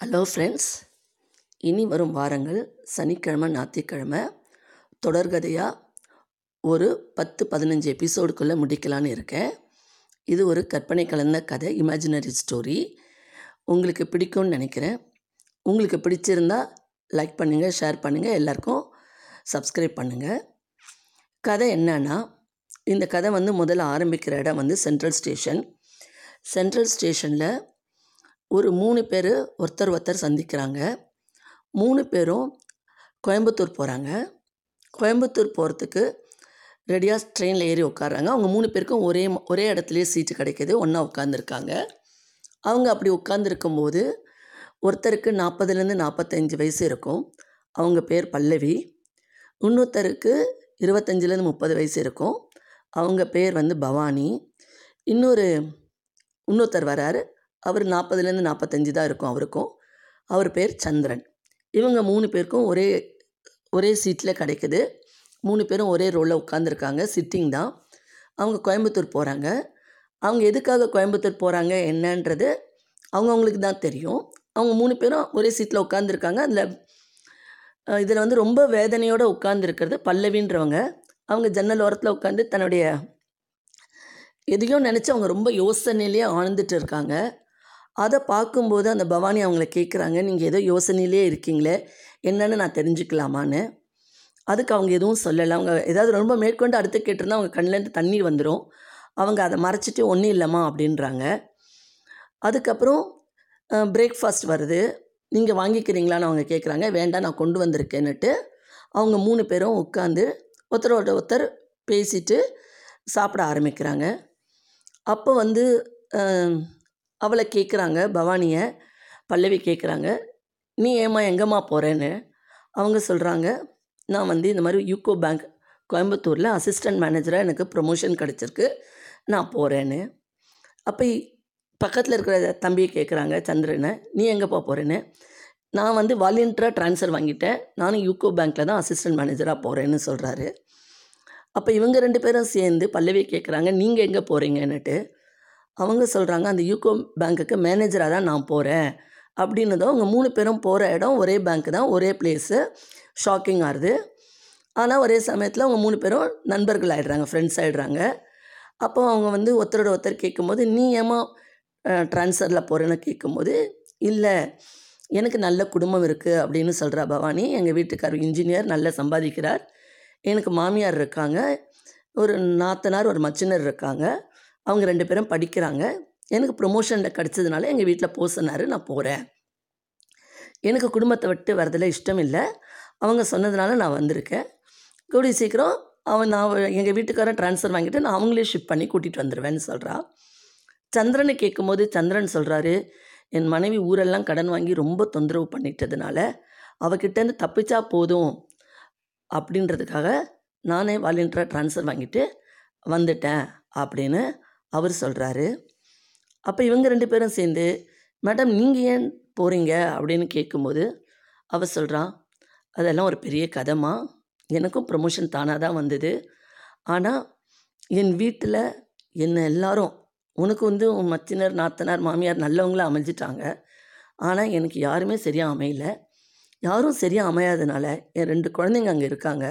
Hello friends இனி வரும் வாரங்கள் சனிக்கிழமை ஞாயிற்றுக்கிழமை. தொடர்கதையாக ஒரு பத்து பதினஞ்சு எபிசோடுக்குள்ளே முடிக்கலான்னு இருக்கேன். இது ஒரு கற்பனை கலந்த கதை இமேஜினரி ஸ்டோரி உங்களுக்கு பிடிக்கும்னு நினைக்கிறேன். உங்களுக்கு பிடிச்சிருந்தா லைக் பண்ணுங்கள் ஷேர் பண்ணுங்கள் எல்லாருக்கும் சப்ஸ்கிரைப் பண்ணுங்கள் கதை என்னன்னா இந்த கதை வந்து முதல்ல ஆரம்பிக்கிற இடம் வந்து சென்ட்ரல் ஸ்டேஷன் சென்ட்ரல் ஸ்டேஷனில் ஒரு மூணு பேர் ஒருத்தர் ஒருத்தர் சந்திக்கிறாங்க. மூணு பேரும் கோயம்புத்தூர் போகிறாங்க கோயம்புத்தூர் போகிறதுக்கு ரெடியாக ட்ரெயினில் ஏறி உட்காறாங்க அவங்க மூணு பேருக்கும் ஒரே ஒரே இடத்துலையே சீட்டு கிடைக்கிது. ஒன்றா உட்காந்துருக்காங்க அவங்க அப்படி உட்காந்துருக்கும்போது ஒருத்தருக்கு நாற்பதுலேருந்து நாற்பத்தஞ்சு வயசு இருக்கும். அவங்க பேர் பல்லவி. இன்னொருத்தருக்கு இருபத்தஞ்சிலேருந்து முப்பது வயசு இருக்கும். அவங்க பேர் வந்து பவானி. இன்னொரு இன்னொருத்தர் வராரு. அவர் நாற்பதுலேருந்து நாற்பத்தஞ்சு தான் இருக்கும் அவருக்கும். அவர் பேர் சந்திரன். இவங்க மூணு பேருக்கும் ஒரே ஒரே சீட்டில் கிடைக்குது. மூணு பேரும் ஒரே ரோலில் உட்காந்துருக்காங்க சிட்டிங் தான். அவங்க கோயம்புத்தூர் போகிறாங்க அவங்க எதுக்காக கோயம்புத்தூர் போகிறாங்க என்னன்றது அவங்கவுங்களுக்கு தான் தெரியும். அவங்க மூணு பேரும் ஒரே சீட்டில் உட்காந்துருக்காங்க அதில் இதில் வந்து ரொம்ப வேதனையோடு உட்காந்துருக்கிறது பல்லவின்றவங்க. அவங்க ஜன்னல் ஓரத்தில் உட்காந்து தன்னுடைய எதையோ நினச்சி அவங்க ரொம்ப யோசனையிலேயே ஆழ்ந்துட்டு இருக்காங்க. அதை பார்க்கும்போது அந்த பவானி அவங்கள கேட்குறாங்க நீங்கள் ஏதோ யோசனையிலே இருக்கீங்களே என்னன்னு நான் தெரிஞ்சுக்கலாமான்னு? அதுக்கு அவங்க எதுவும் சொல்லலை. அவங்க ஏதாவது ரொம்ப மேற்கொண்டு அடுத்து கேட்டிருந்தா அவங்க கண்ணிலேருந்து தண்ணீர் வந்துடும் அவங்க அதை மறைச்சிட்டு ஒன்றும் இல்லைம்மா அப்படின்றாங்க. அதுக்கப்புறம் பிரேக்ஃபாஸ்ட் வருது. நீங்கள் வாங்கிக்கிறீங்களான்னு அவங்க கேட்குறாங்க வேண்டாம் நான் கொண்டு வந்திருக்கேன்னுட்டு அவங்க மூணு பேரும் உட்காந்து ஒருத்தரோட ஒருத்தர் பேசிட்டு சாப்பிட ஆரம்பிக்கிறாங்க. அப்போ வந்து அவளை கேட்குறாங்க பவானியை பல்லவி கேட்குறாங்க நீ ஏம்மா எங்கேம்மா போகிறேன்னு அவங்க சொல்கிறாங்க நான் வந்து இந்த மாதிரி யூகோ பேங்க் கோயம்புத்தூரில் அசிஸ்டன்ட் மேனேஜராக எனக்கு ப்ரொமோஷன் கிடச்சிருக்கு நான் போகிறேன்னு அப்போ பக்கத்தில் இருக்கிற தம்பியை கேட்குறாங்க சந்திரனை நீ எங்கே போகிறேன்னு நான் வந்து வாலண்டியராக ட்ரான்ஸ்ஃபர் வாங்கிட்டேன் நானும் யூகோ பேங்க்கில் தான் அசிஸ்டன்ட் மேனேஜராக போகிறேன்னு சொல்கிறாரு அப்போ இவங்க ரெண்டு பேரும் சேர்ந்து பல்லவி கேட்குறாங்க நீங்கள் எங்கே போகிறீங்கன்னுட்டு அவங்க சொல்கிறாங்க அந்த யூகோ பேங்க்குக்கு மேனேஜராக தான் நான் போகிறேன் அப்படின்னதும் அவங்க மூணு பேரும் போகிற இடம் ஒரே பேங்க்கு தான் ஒரே பிளேஸு ஷாக்கிங் ஆகுது ஆனால் ஒரே சமயத்தில் அவங்க மூணு பேரும் நண்பர்கள் ஆகிடுறாங்க ஃப்ரெண்ட்ஸ் ஆகிடுறாங்க அப்போ அவங்க வந்து ஒருத்தரோட ஒருத்தர் கேட்கும்போது நீ ஏமா ட்ரான்ஸ்ஃபரில் போகிறேன்னு கேட்கும்போது இல்லை எனக்கு நல்ல குடும்பம் இருக்குது அப்படின்னு சொல்கிறா பவானி. எங்கள் வீட்டுக்காரர் இன்ஜினியர் நல்லா சம்பாதிக்கிறார். எனக்கு மாமியார் இருக்காங்க. ஒரு நாத்தனார் ஒரு மச்சினர் இருக்காங்க. அவங்க ரெண்டு பேரும் படிக்கிறாங்க. எனக்கு ப்ரொமோஷனில் கிடச்சதுனால எங்கள் வீட்டில் போக சொன்னார் நான் போகிறேன் எனக்கு குடும்பத்தை விட்டு வரதில் இஷ்டம் இல்லை. அவங்க சொன்னதுனால நான் வந்திருக்கேன். கூடிய சீக்கிரம் அவன் நான் எங்கள் வீட்டுக்காரன் ட்ரான்ஸ்ஃபர் வாங்கிட்டு நான் அவங்களே ஷிஃப்ட் பண்ணி கூட்டிகிட்டு வந்துடுவேன்னு சொல்கிறா சந்திரனை கேட்கும்போது சந்திரன் சொல்கிறாரு என் மனைவி ஊரெல்லாம் கடன் வாங்கி ரொம்ப தொந்தரவு பண்ணிட்டதுனால அவகிட்டேருந்து தப்பிச்சா போதும். அப்படின்றதுக்காக நானே வாலண்டியராக ட்ரான்ஸ்ஃபர் வாங்கிட்டு வந்துட்டேன் அப்படின்னு அவர் சொல்கிறாரு அப்போ இவங்க ரெண்டு பேரும் சேர்ந்து மேடம் நீங்கள் ஏன் போகிறீங்க அப்படின்னு கேட்கும்போது அவர் சொல்கிறான் அதெல்லாம் ஒரு பெரிய கதமாக எனக்கும் ப்ரொமோஷன் தானாக தான் வந்தது. ஆனால் என் வீட்டில் என்னை எல்லாரும் உனக்கு வந்து உன் மச்சினர் நாத்தனார் மாமியார் நல்லவங்களாக அமைஞ்சிட்டாங்க. ஆனால் எனக்கு யாருமே சரியாக அமையல. யாரும் சரியாக அமையாதனால என் ரெண்டு குழந்தைங்க அங்கே இருக்காங்க.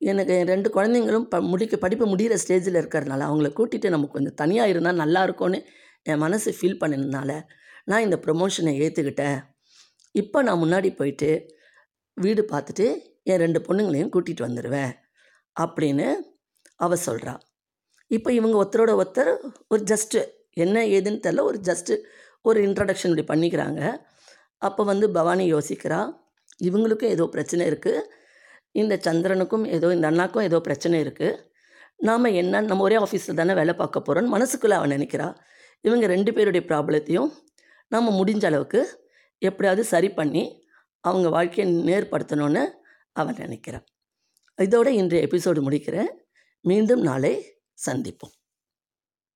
எனக்கு என் ரெண்டு குழந்தைங்களும் ப முடிக்க படிப்பு முடிகிற ஸ்டேஜில் இருக்கிறதுனால அவங்கள கூட்டிகிட்டு நம்ம கொஞ்சம் தனியாக இருந்தால் நல்லா இருக்கும்னு என் மனசு ஃபீல் பண்ணதுனால நான் இந்த ப்ரொமோஷனை ஏற்றுக்கிட்டேன் இப்போ நான் முன்னாடி போயிட்டு வீடு பார்த்துட்டு என் ரெண்டு பொண்ணுங்களையும் கூட்டிகிட்டு வந்துடுவேன் அப்படின்னு அவ சொல்கிறா இப்போ இவங்க ஒருத்தரோட ஒருத்தர் ஒரு ஜஸ்ட்டு என்ன ஏதுன்னு தெரில ஒரு ஜஸ்ட்டு ஒரு இன்ட்ரடக்ஷன் இப்படி பண்ணிக்கிறாங்க. அப்போ வந்து பவானி யோசிக்கிறா இவங்களுக்கும் ஏதோ பிரச்சனை இருக்குது இந்த சந்திரனுக்கும் ஏதோ இந்த அண்ணாக்கும் ஏதோ பிரச்சனை இருக்குது நாம் என்ன நம்ம ஒரே ஆஃபீஸில் தானே வேலை பார்க்க போகிறோன்னு மனசுக்குள்ளே அவன் நினைக்கிறா. இவங்க ரெண்டு பேருடைய ப்ராப்ளத்தையும் நம்ம முடிஞ்ச அளவுக்கு எப்படியாவது சரி பண்ணி அவங்க வாழ்க்கையை நேர்படுத்தணும்னு அவன் நினைக்கிறான் இதோட இன்றைய எபிசோடு முடிக்கிறேன். மீண்டும் நாளை சந்திப்போம்.